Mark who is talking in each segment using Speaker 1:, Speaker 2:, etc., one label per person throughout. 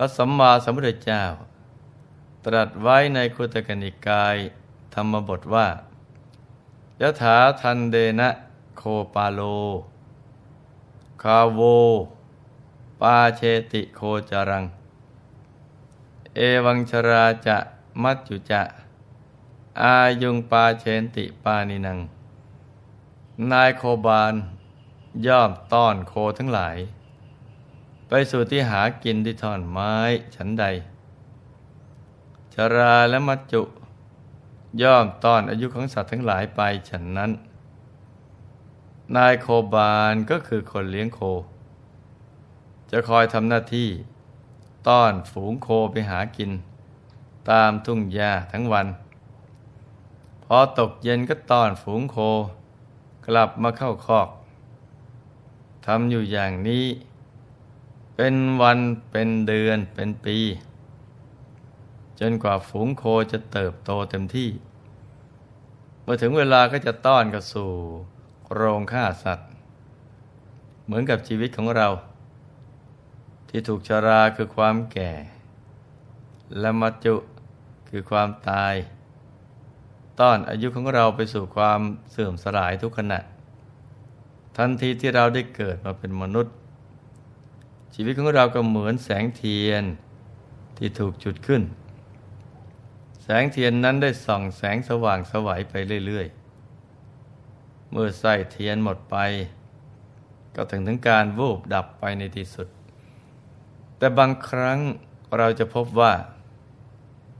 Speaker 1: ระสัมมาสัมพุทธเจ้า ตรัสไว้ในคุตกนิกายธรรมบทว่ายะถาทันเดนะโคปาโล คาโว ปาเชติโคจรัง เอวังชราจะมัจจุจะ อายุงปาเชนติปานินัง นายโคบาลย่อมต้อนโคทั้งหลาย ไปสู่ที่หากินที่ท่อนไม้ฉันใด ชราและมัจจุ ย่อมต้อนอายุของสัตว์ทั้งหลายไปฉันนั้น นายโคบาลก็คือคนเลี้ยงโค จะคอยทำหน้าที่ ต้อนฝูงโคไปหากิน ตามทุ่งหญ้าทั้งวัน พอตกเย็นก็ต้อนฝูงโค กลับมาเข้าคอกทำอยู่อย่างนี้ เป็นวันเป็นเดือนเป็นปี จนกว่าฝูงโคจะเติบโตเต็มที่ เมื่อถึงเวลาก็จะต้อนกับสู่โรงฆ่าสัตว์ เหมือนกับชีวิตของเรา ที่ถูกชราคือความแก่ และมัจจุคือความตาย ต้อนอายุของเราไปสู่ความเสื่อมสลายทุกขณะ ทันทีที่เราได้เกิดมาเป็นมนุษย์ ชีวิตของเราก็เหมือนแสงเทียนที่ถูกจุดขึ้น แสงเทียนนั้นได้ส่องแสงสว่างสวัยไปเรื่อยๆ เมื่อใส่เทียนหมดไป ก็ถึงถึงการวูบดับไปในที่สุด แต่บางครั้งเราจะพบว่า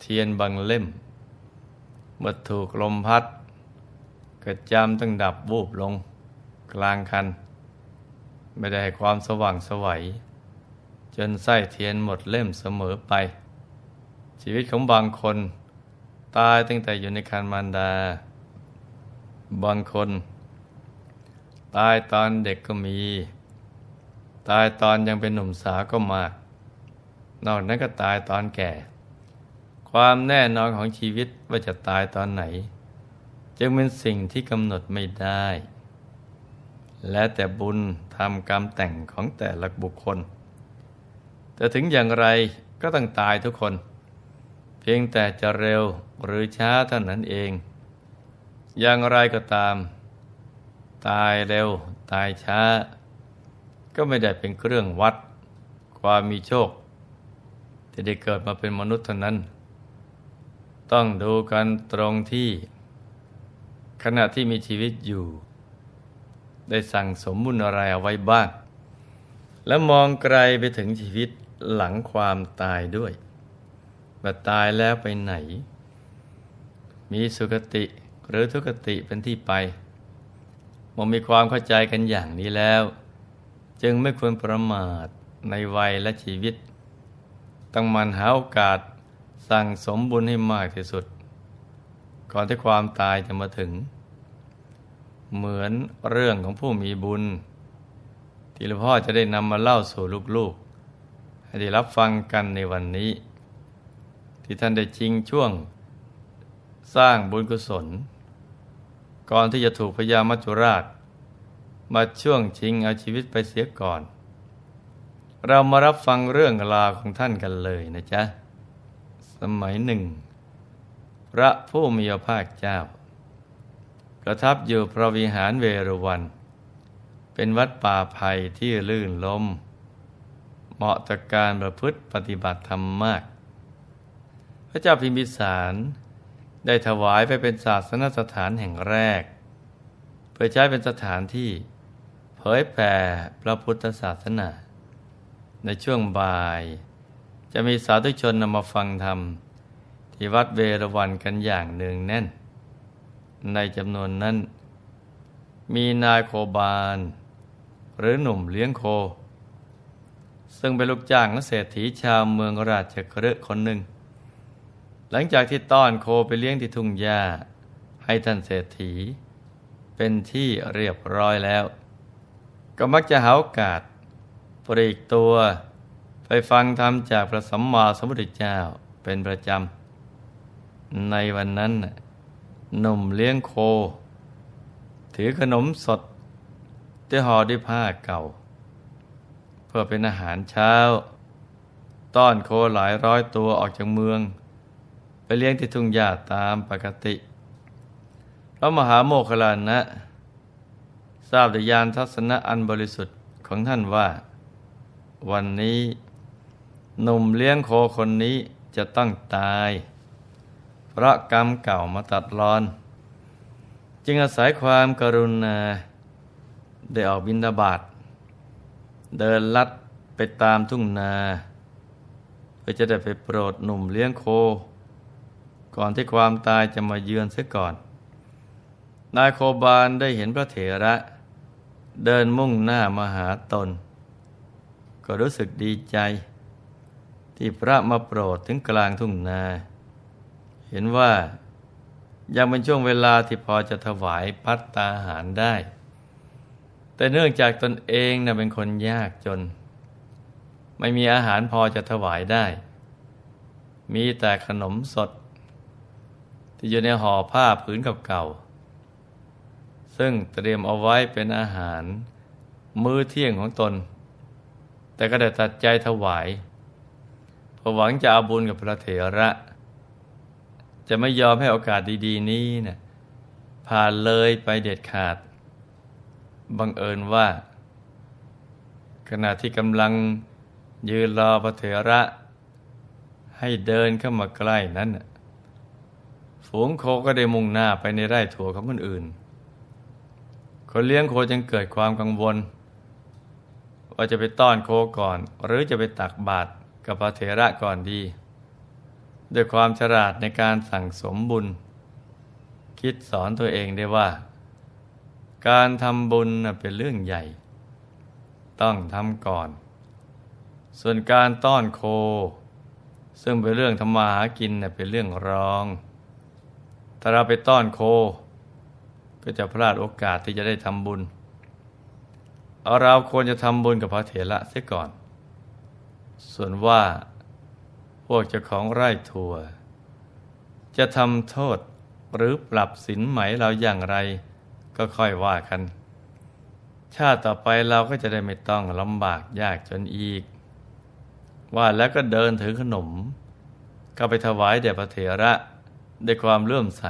Speaker 1: เทียนบางเล่ม เมื่อถูกลมพัดก็จำต้องดับวูบลงกลางคัน ไม่ได้ให้ความสว่างสวัย จนไส้เทียนหมดเล่มเสมอไป ชีวิตของบางคน ตายตั้งแต่อยู่ในคันมารดา บางคน ตายตอนเด็กก็มี ตายตอนยังเป็นหนุ่มสาวก็มาก นอกนั้นก็ตายตอนแก่ ความแน่นอนของชีวิตว่าจะตายตอนไหน จึงเป็นสิ่งที่กำหนดไม่ได้ และแต่บุญทำกรรมแต่งของแต่ละบุคคล แต่ถึงอย่างไรก็ต้องตายทุกคน เพียงแต่จะเร็วหรือช้าเท่านั้นเอง อย่างไรก็ตาม ตายเร็วตายช้า ก็ไม่ได้เป็นเครื่องวัด ความมีโชค ที่ได้เกิดมาเป็นมนุษย์เท่านั้น ต้องดูกันตรงที่ ขณะที่มีชีวิตอยู่ ได้สั่งสมบุญอะไรเอาไว้บ้างและมองไกลไปถึงชีวิต หลังความตายด้วยว่าตายแล้วไปไหน มีสุคติหรือทุกติเป็นที่ไปมองมีความเข้าใจกันอย่างนี้แล้ว จึงไม่ควรประมาทในวัยและชีวิตต้องมันหาโอกาสสั่งสมบุญให้มากที่สุด ก่อนที่ความตายจะมาถึง เหมือนเรื่องของผู้มีบุญ ที่หลวงพ่อจะได้นำมาเล่าสู่ลูกๆ ได้รับฟังกันในวันนี้ ที่ท่านได้ชิงช่วง สร้างบุญกุศล ก่อนที่จะถูกพญามัจจุราช มาช่วงชิงเอาชีวิตไปเสียก่อน เรามารับฟังเรื่องราวของท่านกันเลยนะจ๊ะ สมัยหนึ่ง พระผู้มีพระภาคเจ้า ประทับอยู่พระวิหารเวรวัน เป็นวัดป่าไผ่ที่ลื่นลม เหมาะต่อการประพฤติปฏิบัติธรรมมาก พระเจ้าพิมพิสารได้ถวายไปเป็นศาสนสถานแห่งแรก เพื่อใช้เป็นสถานที่ เผยแผ่พระพุทธศาสนา ในช่วงบ่าย จะมีสาธุชนนำมาฟังธรรม ที่วัดเวรวันกันอย่างเนืองแน่น ในจำนวนนั้น มีนายโคบาล หรือหนุ่มเลี้ยงโค ซึ่งเป็นลูกจ้างและเศรษฐีชาวเมืองราชกฤห์คนหนึ่ง หลังจากที่ต้อนโคไปเลี้ยงที่ทุ่งหญ้า ให้ท่านเศรษฐี เป็นที่เรียบร้อยแล้ว ก็มักจะหาโอกาสปรีกตัวไปฟังธรรมจากพระสัมมาสัมพุทธเจ้าเป็นประจำ ในวันนั้นหนุ่มเลี้ยงโค ถือขนมสดที่ห่อด้วยผ้าเก่า เพื่อเป็นอาหารเช้า ต้อนโคหลายร้อยตัวออกจากเมือง ไปเลี้ยงที่ทุ่งหญ้าตามปกติพระมหาโมคคลานะ ทราบแต่ยานทัศนะอันบริสุทธิ์ของท่านว่า วันนี้หนุ่มเลี้ยงโคคนนี้จะต้องตาย เพราะกรรมเก่ามาตัดรอน จึงอาศัยความกรุณาได้ออกบินดาบาต เดินลัดไปตามทุ่งนา เพื่อจะได้ไปโปรดหนุ่มเลี้ยงโค ก่อนที่ความตายจะมาเยือนเสียก่อน นายโคบาลได้เห็นพระเถระ เดินมุ่งหน้ามาหาตน ก็รู้สึกดีใจ ที่พระมาโปรดถึงกลางทุ่งนา เห็นว่ายังเป็นช่วงเวลาที่พอจะถวายพัตตาหารได้ แต่เนื่องจากตนเองนะเป็นคนยากจน ไม่มีอาหารพอจะถวายได้ มีแต่ขนมสด ที่อยู่ในห่อผ้าผืนเก่าๆซึ่งเตรียมเอาไว้เป็นอาหารมื้อเที่ยงของตน แต่ก็ได้ตัดใจถวายเพราะหวังจะเอาบุญกับพระเถระ จะไม่ยอมให้โอกาสดี ๆ นี้นะผ่านเลยไปเด็ดขาด บังเอิญว่า ขณะที่กำลังยืนรอพระเถระให้เดินเข้ามาใกล้นั้น ฝูงโคก็ได้มุ่งหน้าไปในไร่ถั่วของคนอื่น คนเลี้ยงโคจึงเกิดความกังวล ว่าจะไปต้อนโคก่อน หรือจะไปตักบาตรกับพระเถระก่อนดี ด้วยความฉลาดในการสั่งสมบุญ คิดสอนตัวเองได้ว่า การทำบุญเป็นเรื่องใหญ่ ต้องทำก่อน ส่วนการต้อนโค ซึ่งเป็นเรื่องทำมาหากินเป็นเรื่องรอง ถ้าเราไปต้อนโค ก็จะพลาดโอกาสที่จะได้ทำบุญเเราควรจะทำบุญกับพระเถระเสียก่อน ส่วนว่า พวกเจ้าของไร่ถั่ว จะทำโทษหรือปรับสินไหมเราอย่างไร ก็ค่อยว่ากัน ชาติต่อไปเราก็จะได้ไม่ต้องลำบากยากจนอีก ว่าแล้วก็เดินถือขนม ก็ไปถวายแด่พระเถระด้วยความเลื่อมใส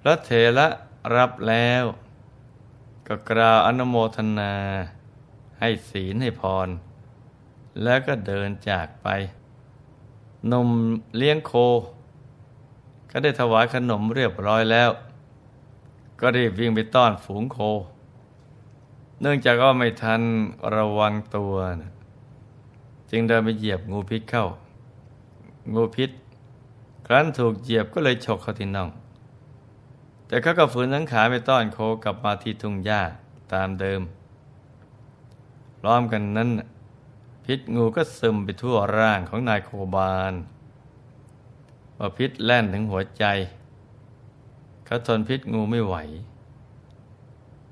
Speaker 1: พระเถระรับแล้ว ก็กล่าวอนุโมทนา ให้ศีลให้พร แล้วก็เดินจากไปนมเลี้ยงโค ก็ได้ถวายขนมเรียบร้อยแล้ว ก็รีบวิ่งไปต้อนฝูงโค เนื่องจากว่าไม่ทันระวังตัวนะจึงเดินไปเหยียบงูพิษเข้า งูพิษ ครั้นถูกเหยียบก็เลยฉกเข้าที่น่อง แต่เขาก็ฝืนทั้งขาไปต้อนโคกลับมาที่ทุ่งหญ้าตามเดิมร้อมกันนั้น พิษงูก็ซึมไปทั่วร่างของนายโคบาลพอพิษแล่นถึงหัวใจ เขาทนพิษงูไม่ไหว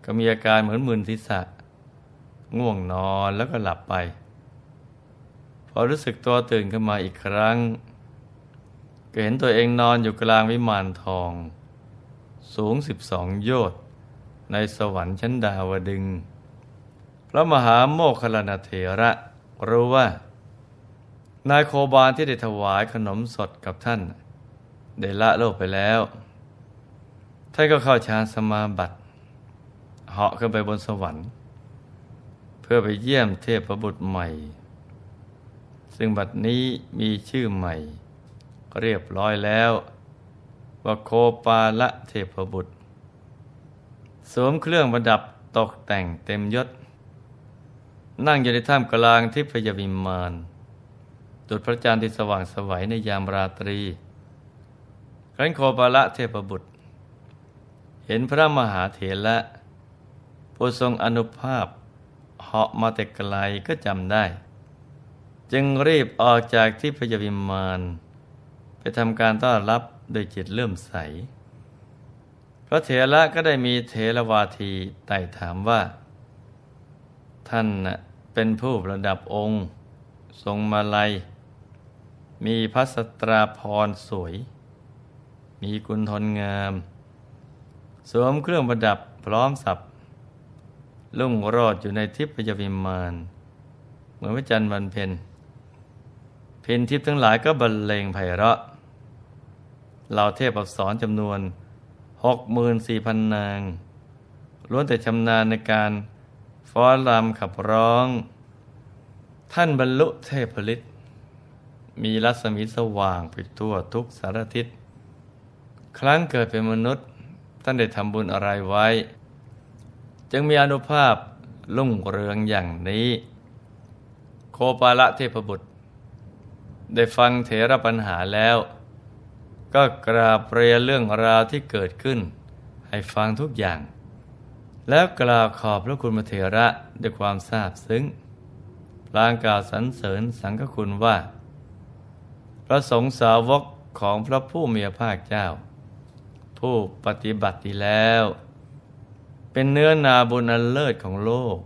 Speaker 1: ก็มีอาการเหมือนมึนศีรษะ ง่วงนอนแล้วก็หลับไป พอรู้สึกตัวตื่นขึ้นมาอีกครั้ง ก็เห็นตัวเองนอนอยู่กลางวิมานทอง สูงสิบสองโยชน์ในสวรรค์ชั้นดาวดึง พระมหาโมคคลลาเถระรู้ว่านายโคบาลที่ได้ถวายขนมสดกับท่าน ได้ละโลกไปแล้ว ท่านก็เข้าฌานสมาบัติเหาะขึ้นไปบนสวรรค์ เพื่อไปเยี่ยมเทพบุตรใหม่ ซึ่งบัดนี้มีชื่อใหม่เรียบร้อยแล้วว่าโคปาละเทพบุตร สวมเครื่องประดับตกแต่งเต็มยศ นั่งอยู่ในถ้ำกลางทิพยวิมานดุจพระจันทร์ที่สว่างสวัยในยามราตรีครั้นโคปาละเทพบุตร เห็นพระมหาเถระผู้ทรงอนุภาพเหาะมาแต่ไกลก็จำได้ จึงรีบออกจากที่พยาวิมานไปทำการต้อนรับโดยจิตเลื่อมใส พระเถระก็ได้มีเถรวาทีไต่ถามว่า ท่านเป็นผู้ประดับองค์ ทรงมาลัย มีพัสตราพรสวย มีกุณทนงาม สวมเครื่องประดับพร้อมสับลุ่งโรดอยู่ในทิพยวิมาน เหมือนพระจันทร์วันเพ็ญพินทิพย์ทั้งหลายก็บรรเลงไพเราะเหล่าเทพอักษรจำนวนหกหมื่นสี่พันนางล้วนแต่ชำนาญในการฟ้อนรำขับร้อง ท่านบรรลุเทพฤทธิ์มีรัศมีสว่างไปทั่วทุกสารทิศ ครั้งเกิดเป็นมนุษย์ ท่านได้ทำบุญอะไรไว้ จึงมีอนุภาพลุ่งเรืองอย่างนี้ โคปาละเทพบุตร ได้ฟังเถระปัญหาแล้ว ก็กราบเรียนเรื่องราวที่เกิดขึ้น ให้ฟังทุกอย่าง แล้วกล่าวขอบพระคุณมเถระด้วยความซาบซึ้งพลางกล่าวสรรเสริญสังฆคุณว่า พระสงฆ์สาวกของพระผู้มีพระภาคเจ้า ผู้ปฏิบัติดีแล้ว เป็นเนื้อนาบุญอันเลิศของโลก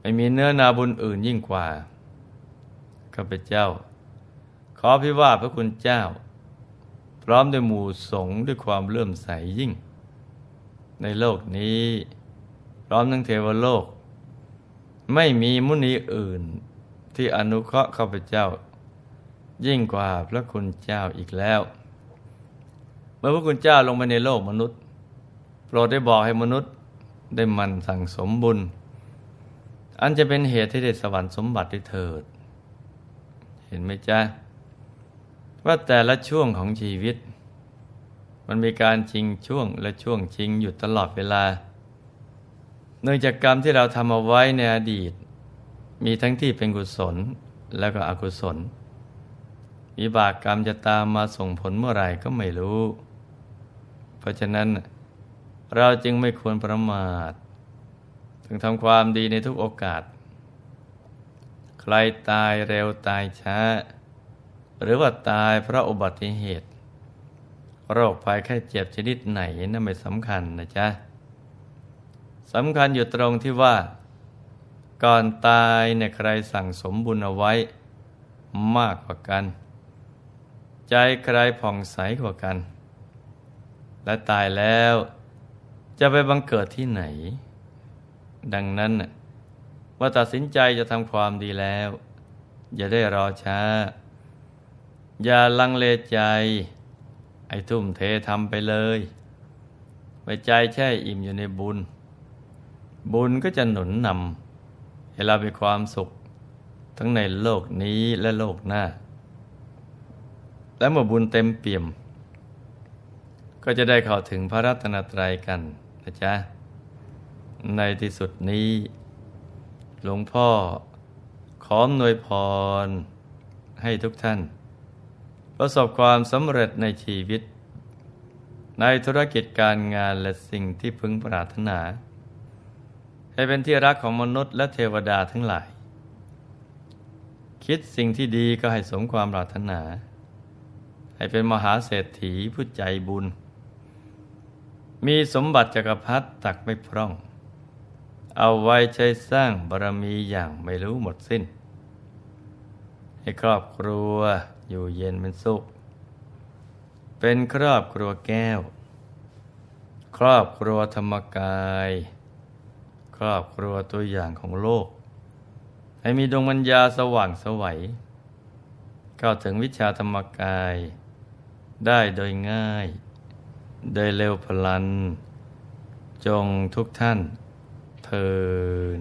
Speaker 1: ไม่มีเนื้อนาบุญอื่นยิ่งกว่าข้าพเจ้า ขอพิว่าพระคุณเจ้า พร้อมด้วยหมู่สงฆ์ด้วยความเลื่อมใสยิ่ง ในโลกนี้ พร้อมทั้งเทวโลก ไม่มีมุนีอื่นที่อนุเคราะห์ข้าพเจ้า ยิ่งกว่าพระคุณเจ้าอีกแล้ว เมื่อพระคุณเจ้าลงไปในโลกมนุษย์โปรดได้บอกให้มนุษย์ได้มันสั่งสมบุญ อันจะเป็นเหตุให้ได้สวรรค์สมบัติด้เถิด เห็นไหมจ๊ะ ว่าแต่ละช่วงของชีวิต มันมีการชิงช่วงและช่วงชิงอยู่ตลอดเวลา เนื่องจากกรรมที่เราทำเอาไว้ในอดีต มีทั้งที่เป็นกุศลแล้วก็อกุศลวิบากกรรมจะตามมาส่งผลเมื่อไหร่ก็ไม่รู้ เพราะฉะนั้นเราจึงไม่ควรประมาทถึงทำความดีในทุกโอกาส ใครตายเร็วตายช้า หรือว่าตายเพราะอุบัติเหตุ โรคภัยแค่เจ็บชนิดไหนนั่นไม่สำคัญนะจ๊ะสำคัญอยู่ตรงที่ว่า ก่อนตายเนี่ยใครสั่งสมบุญเอาไว้ มากกว่ากัน ใจใครผ่องใสกว่ากัน และตายแล้ว จะไปบังเกิดที่ไหน ดังนั้นว่าตัดสินใจจะทำความดีแล้ว อย่าได้รอช้า อย่าลังเลใจ ไอ้ทุ่มเททำไปเลยไว้ใจแช่อิ่มอยู่ในบุญ บุญก็จะหนุนนำให้เรามีความสุข ทั้งในโลกนี้และโลกหน้า และเมื่อบุญเต็มเปี่ยม ก็จะได้เข้าถึงพระรัตนตรัยกันนะจ๊ะ ในที่สุดนี้ หลวงพ่อขออวยพร ให้ทุกท่าน ประสบความสำเร็จในชีวิต ในธุรกิจการงานและสิ่งที่พึงปรารถนา ให้เป็นที่รักของมนุษย์และเทวดาทั้งหลาย คิดสิ่งที่ดีก็ให้สมความปรารถนา ให้เป็นมหาเศรษฐีผู้ใจบุญ มีสมบัติจักรพรรดิตักไม่พร่อง เอาไว้ใช้สร้างบารมีอย่างไม่รู้หมดสิ้น ให้ครอบครัวอยู่เย็นเป็นสุข เป็นครอบครัวแก้ว ครอบครัวธรรมกาย ครอบครัวตัวอย่างของโลก ให้มีดวงปัญญาสว่างสวัยเข้าถึงวิชาธรรมกาย ได้โดยง่าย ได้เร็วพลัน จงทุกท่านเทิน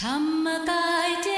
Speaker 2: ธรรมกายเจ